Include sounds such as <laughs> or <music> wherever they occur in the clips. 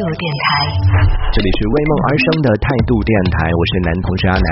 电台，这里是为梦而生的态度电台，我是男同学阿南。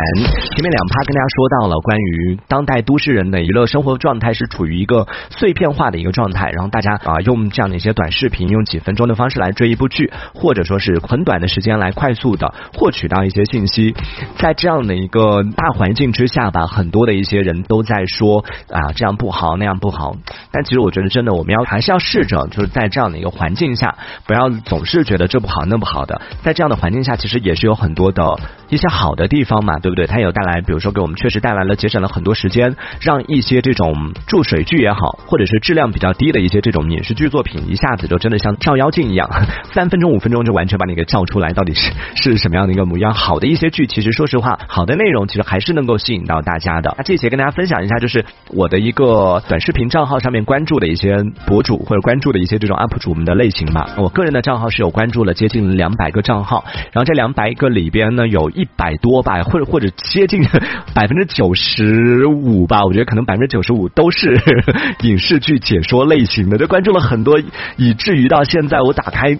前面两趴跟大家说到了关于当代都市人的娱乐生活状态是处于一个碎片化的一个状态，然后大家啊用这样的一些短视频，用几分钟的方式来追一部剧，或者说是很短的时间来快速的获取到一些信息，在这样的一个大环境之下吧，很多的一些人都在说啊这样不好那样不好，但其实我觉得真的我们要还是要试着就是在这样的一个环境下，不要总是觉得这不好那不好的，在这样的环境下，其实也是有很多的一些好的地方嘛，对不对？它有带来，比如说给我们确实带来了节省了很多时间，让一些这种注水剧也好，或者是质量比较低的一些这种影视剧作品，一下子就真的像照妖镜一样，三分钟五分钟就完全把你给照出来，到底是是什么样的一个模样？好的一些剧，其实说实话，好的内容其实还是能够吸引到大家的。那这些跟大家分享一下，就是我的一个短视频账号上面关注的一些博主或者关注的一些这种 UP 主们的类型吧。我个人的账号是有关注接近两百个账号，然后这两百个里边呢，有一百多吧，或者或者接近 <laughs> 百分之九十五吧，我觉得可能百分之九十五都是 <laughs> 影视剧解说类型的，就关注了很多，以至于到现在我打开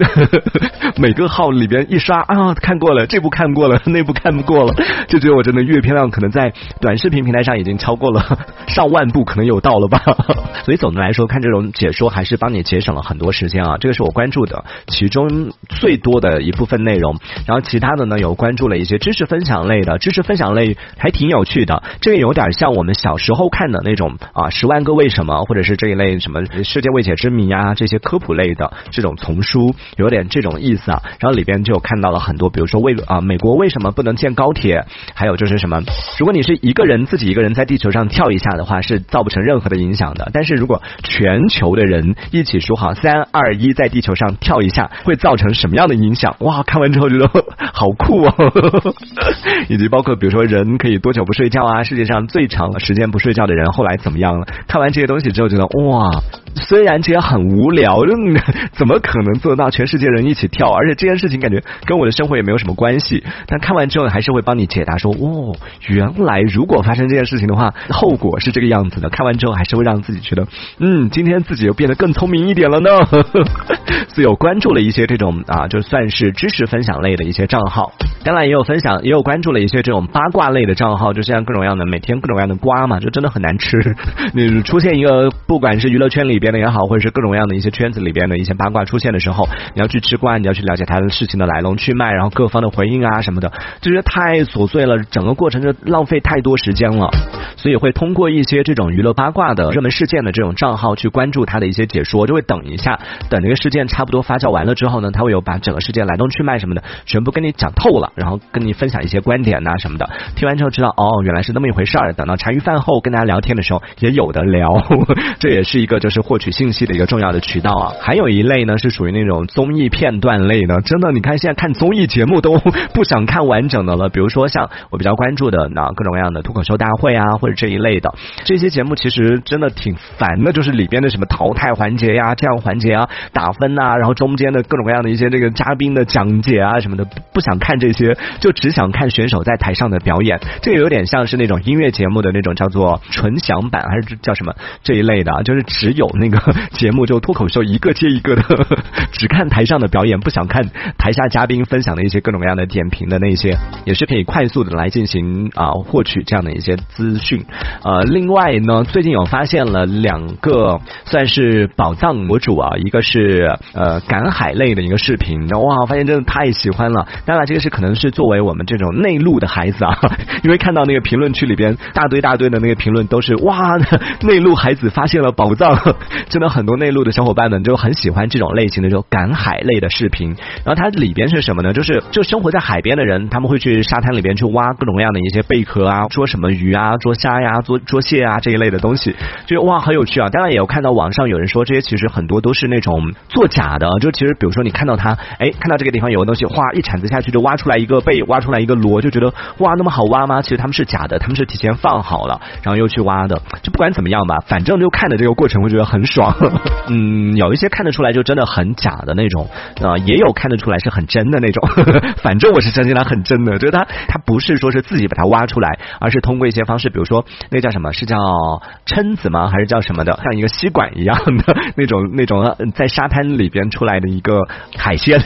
<laughs> 每个号里边一刷啊，看过了这部看过了，那部看不过了，就觉得我真的阅片量可能在短视频平台上已经超过了上万部，可能有到了吧。所以总的来说，看这种解说还是帮你节省了很多时间啊，这个是我关注的其中最多的一部分内容。然后其他的呢，有关注了一些知识分享类的，知识分享类还挺有趣的。这个有点像我们小时候看的那种啊，《十万个为什么》或者是这一类什么世界未解之谜啊，这些科普类的这种丛书，有点这种意思啊。然后里边就看到了很多，比如说为啊，美国为什么不能建高铁？还有就是什么，如果你是一个人自己一个人在地球上跳一下的话，是造不成任何的影响的。但是如果全球的人一起说好三二一，在地球上跳一下，会造成什么样的影响？哇，看完之后觉得好酷啊！<laughs> 以及包括比如说人可以多久不睡觉啊？世界上最长时间不睡觉的人后来怎么样了？看完这些东西之后，觉得哇，虽然这些很无聊，嗯怎么可能做到全世界人一起跳？而且这件事情感觉跟我的生活也没有什么关系。但看完之后，还是会帮你解答说，哦，原来如果发生这件事情的话，后果是这个样子的。看完之后，还是会让自己觉得，嗯，今天自己又变得更聪明一点了呢。所以有关注了一些这种啊，就算是知识分享类的一些账号，当然也有分享，也有关注了一些这种八卦类的账号，就像各种各样的每天各种各样的瓜嘛，就真的很难吃。<laughs> 你出现一个不管是娱乐圈里里边的也好，或者是各种各样的一些圈子里边的一些八卦出现的时候，你要去吃瓜，你要去了解他的事情的来龙去脉，然后各方的回应啊什么的，就觉得太琐碎了，整个过程就浪费太多时间了。所以会通过一些这种娱乐八卦的热门事件的这种账号去关注他的一些解说，就会等一下，等这个事件差不多发酵完了之后呢，他会有把整个事件来龙去脉什么的全部跟你讲透了，然后跟你分享一些观点呐什么的。听完之后知道哦，原来是那么一回事儿。等到茶余饭后跟大家聊天的时候也有的聊，<laughs> 这也是一个就是获取信息的一个重要的渠道啊。还有一类呢是属于那种综艺片段类的，真的，你看现在看综艺节目都 <laughs> 不想看完整的了。比如说像我比较关注的那各种各样的脱口秀大会啊，或者这一类的这些节目，其实真的挺烦的，就是里边的什么淘汰环节呀、这样环节啊、打分呐，然后中间的各种各样的一些这个嘉宾的讲解啊什么的，不想看这些，就只想看选手在台上的表演。这个有点像是那种音乐节目的那种叫做纯享版，还是叫什么这一类的，就是只有那个节目就脱口秀一个接一个的，<laughs> 只看台上的表演，不想看台下嘉宾分享的一些各种各样的点评的那些，也是可以快速的来进行啊获取这样的一些资讯。呃，另外呢，最近有发现了两个算是宝藏博主啊，一个是呃赶海类的一个视频，哇，发现真的太喜欢了。当然，这个是可能是作为我们这种内陆的孩子啊，<laughs> 因为看到那个评论区里边大堆大堆的那个评论都是哇，内陆孩子发现了宝藏，<laughs> 真的很多内陆的小伙伴们就很喜欢这种类型的就赶海类的视频。然后它里边是什么呢？就是就生活在海边的人，他们会去沙滩里边去挖各种各样的一些贝壳啊，捉什么鱼啊，捉虾呀，捉捉蟹啊这一类的东西，就哇很有趣啊！当然也有看到网上有人说这些其实很多都是那种作假的，就其实比如说你看到他，哎，看到这个地方有个东西，哗一铲子下去就挖出来一个贝，挖出来一个螺，就觉得哇那么好挖吗？其实他们是假的，他们是提前放好了，然后又去挖的。就不管怎么样吧，反正就看的这个过程，会觉得很很爽。<laughs> 嗯，有一些看得出来就真的很假的那种，啊，也有看得出来是很真的那种。<laughs> 反正我是相信他很真的，就是他他不是说是自己把它挖出来，而是通过一些方式，比如说那叫什么是叫蛏子吗？还是叫什么的？像一个吸管一样的那种那种在沙滩里边出来的一个海鲜。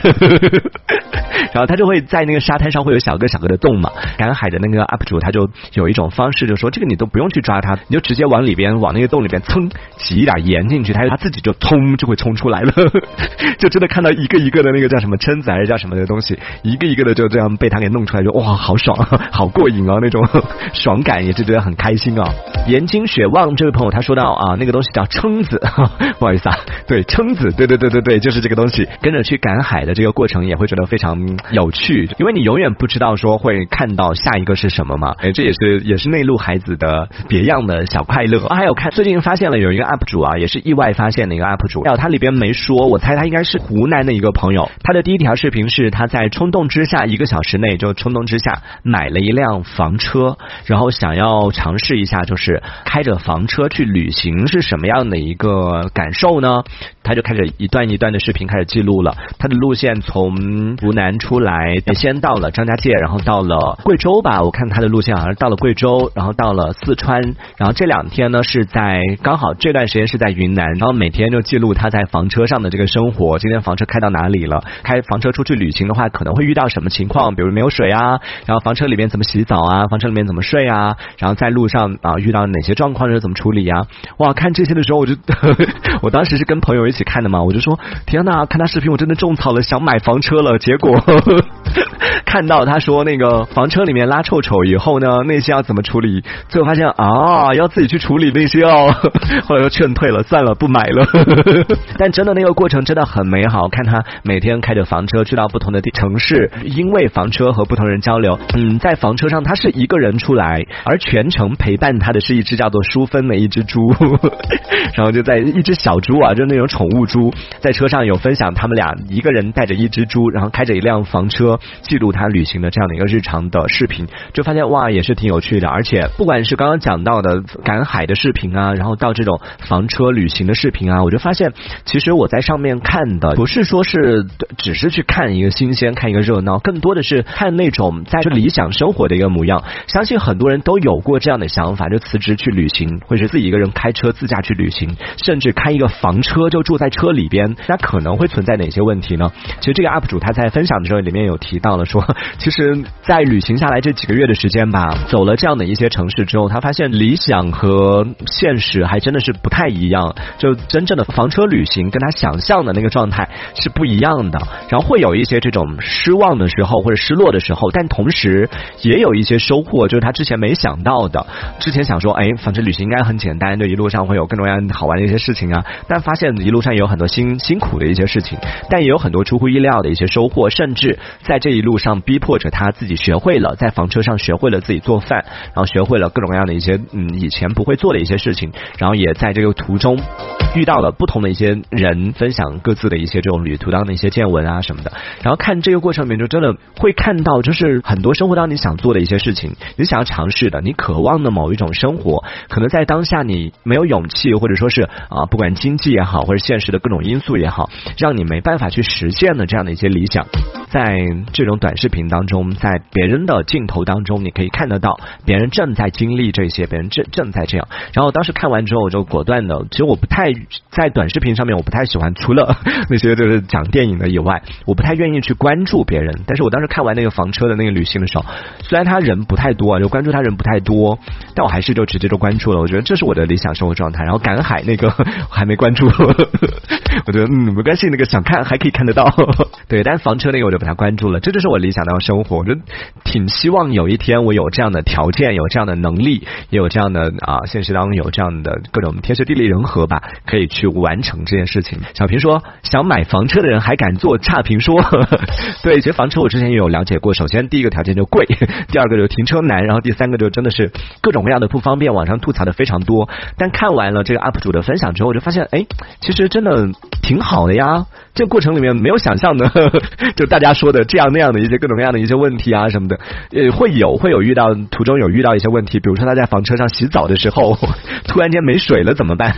然后他就会在那个沙滩上会有小个小个的洞嘛，赶海的那个 UP 主他就有一种方式，就说这个你都不用去抓它，你就直接往里边往那个洞里边蹭挤一点盐进去，它它自己就冲就会冲出来了，<laughs> 就真的看到一个一个的那个叫什么蛏子还是叫什么的东西，一个一个的就这样被他给弄出来，就哇好爽，好过瘾啊那种 <laughs> 爽感也是觉得很开心啊。盐津雪望这位朋友他说到啊那个东西叫蛏子，<laughs> 不好意思啊，对蛏子，对对对对对，就是这个东西，跟着去赶海的这个过程也会觉得非常。有趣，因为你永远不知道说会看到下一个是什么嘛，哎，这也是也是内陆孩子的别样的小快乐。还有看最近发现了有一个 UP 主啊，也是意外发现的一个 UP 主，还有他里边没说，我猜他应该是湖南的一个朋友。他的第一条视频是他在冲动之下一个小时内就冲动之下买了一辆房车，然后想要尝试一下就是开着房车去旅行是什么样的一个感受呢？他就开始一段一段的视频开始记录了他的路线，从湖南出来，先到了张家界，然后到了贵州吧。我看他的路线好像到了贵州，然后到了四川，然后这两天呢是在刚好这段时间是在云南，然后每天就记录他在房车上的这个生活。今天房车开到哪里了？开房车出去旅行的话，可能会遇到什么情况？比如没有水啊，然后房车里面怎么洗澡啊？房车里面怎么睡啊？然后在路上啊遇到哪些状况是怎么处理啊？哇，看这些的时候我就，我当时是跟朋友一起看的嘛，我就说天呐，看他视频我真的种草了，想买房车了，结果。<laughs> 看到他说那个房车里面拉臭臭以后呢，那些要怎么处理？最后发现啊，要自己去处理那些哦，后来又劝退了，算了，不买了。<laughs> 但真的那个过程真的很美好，看他每天开着房车去到不同的地城市，因为房车和不同人交流。嗯，在房车上他是一个人出来，而全程陪伴他的是一只叫做淑芬的一只猪，<laughs> 然后就在一只小猪啊，就那种宠宠物猪，在车上有分享他们俩一个人带着一只猪，然后开着一辆房车记录他旅行的这样的一个日常的视频，就发现哇也是挺有趣的，而且不管是刚刚讲到的赶海的视频啊，然后到这种房车旅行的视频啊，我就发现其实我在上面看的不是说是只是去看一个新鲜看一个热闹，更多的是看那种在理想生活的一个模样。相信很多人都有过这样的想法，就辞职去旅行，或者是自己一个人开车自驾去旅行，甚至开一个房车就住在车里边，那可能会存在哪些问题呢？其实这个 UP 主他在分享的时候里面有提到了说，<laughs> 其实，在旅行下来这几个月的时间吧，走了这样的一些城市之后，他发现理想和现实还真的是不太一样。就真正的房车旅行跟他想象的那个状态是不一样的，然后会有一些这种失望的时候或者失落的时候，但同时也有一些收获，就是他之前没想到的。之前想说，哎，房车旅行应该很简单，就一路上会有各种各样好玩的一些事情啊，但发现一路上有很多辛辛苦的一些事情，但也有很多出乎意料的一些收获，甚至在这一路上逼迫着他自己学会了在房车上学会了自己做饭，然后学会了各种各样的一些嗯以前不会做的一些事情，然后也在这个途中遇到了不同的一些人，分享各自的一些这种旅途当中的一些见闻啊什么的。然后看这个过程里面，就真的会看到，就是很多生活当中你想做的一些事情，你想要尝试的，你渴望的某一种生活，可能在当下你没有勇气，或者说是啊，不管经济也好，或者现现实的各种因素也好，让你没办法去实现的这样的一些理想，在这种短视频当中，在别人的镜头当中，你可以看得到别人正在经历这些，别人正正在这样。然后当时看完之后，我就果断的，其实我不太在短视频上面，我不太喜欢，除了 <laughs> 那些就是讲电影的以外，我不太愿意去关注别人。但是我当时看完那个房车的那个旅行的时候，虽然他人不太多，就关注他人不太多，但我还是就直接就关注了。我觉得这是我的理想生活状态。然后赶海那个 <laughs> 还没关注，<laughs> 我觉得嗯没关系，那个想看还可以看得到。<laughs> 对，但是房车那个我就把它关注了。这就是我理想的生活。我觉得挺希望有一天我有这样的条件，有这样的能力，也有这样的啊，现实当中有这样的各种天时地利人和吧，可以去完成这件事情。小平说，想买房车的人还敢做差评说？<laughs> 对，其实房车我之前也有了解过。首先第一个条件就贵，第二个就停车难，然后第三个就真的是各种各样的不方便，网上吐槽的非常多。但看完了这个 UP 主的分享之后，我就发现，哎，其实真的挺好的呀。这过程里面没有想象的，<laughs> 就大家说的这样那样的一些各种各样的一些问题啊什么的，呃，会有会有遇到途中有遇到一些问题，比如说他在房车上洗澡的时候，<laughs> 突然间没水了怎么办？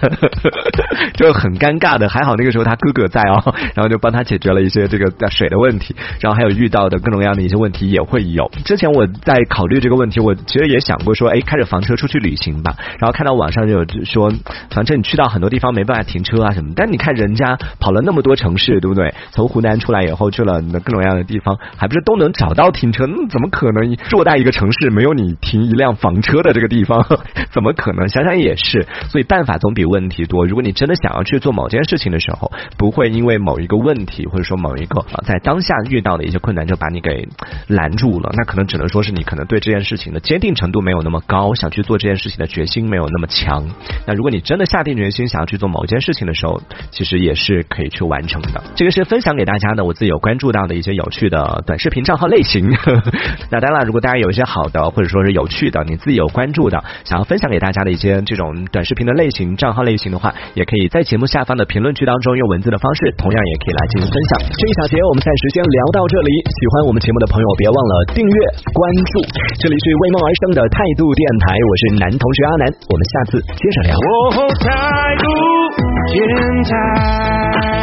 <laughs> 就很尴尬的。还好那个时候他哥哥在哦，然后就帮他解决了一些这个在水的问题。然后还有遇到的各种各样的一些问题也会有。之前我在考虑这个问题，我其实也想过说，哎，开着房车出去旅行吧。然后看到网上就有说，反正你去到很多地方没办法停车啊什么，但你看人家跑了那么多城市。对不对？从湖南出来以后去了各种各样的地方，还不是都能找到停车？那怎么可能偌大一个城市没有你停一辆房车的这个地方？<laughs> 怎么可能？想想也是。所以办法总比问题多。如果你真的想要去做某件事情的时候，不会因为某一个问题或者说某一个在当下遇到的一些困难就把你给拦住了。那可能只能说是你可能对这件事情的坚定程度没有那么高，想去做这件事情的决心没有那么强。那如果你真的下定决心想要去做某件事情的时候，其实也是是可以去完成的。这个是分享给大家的，我自己有关注到的一些有趣的短视频账号类型。<laughs> 那当然，如果大家有一些好的或者说是有趣的，你自己有关注的，想要分享给大家的一些这种短视频的类型账号类型的话，也可以在节目下方的评论区当中用文字的方式，同样也可以来进行分享。这一小节我们暂时先聊到这里，喜欢我们节目的朋友别忘了订阅关注。这里是为梦而生的态度电台，我是男同学阿南，我们下次接着聊。天才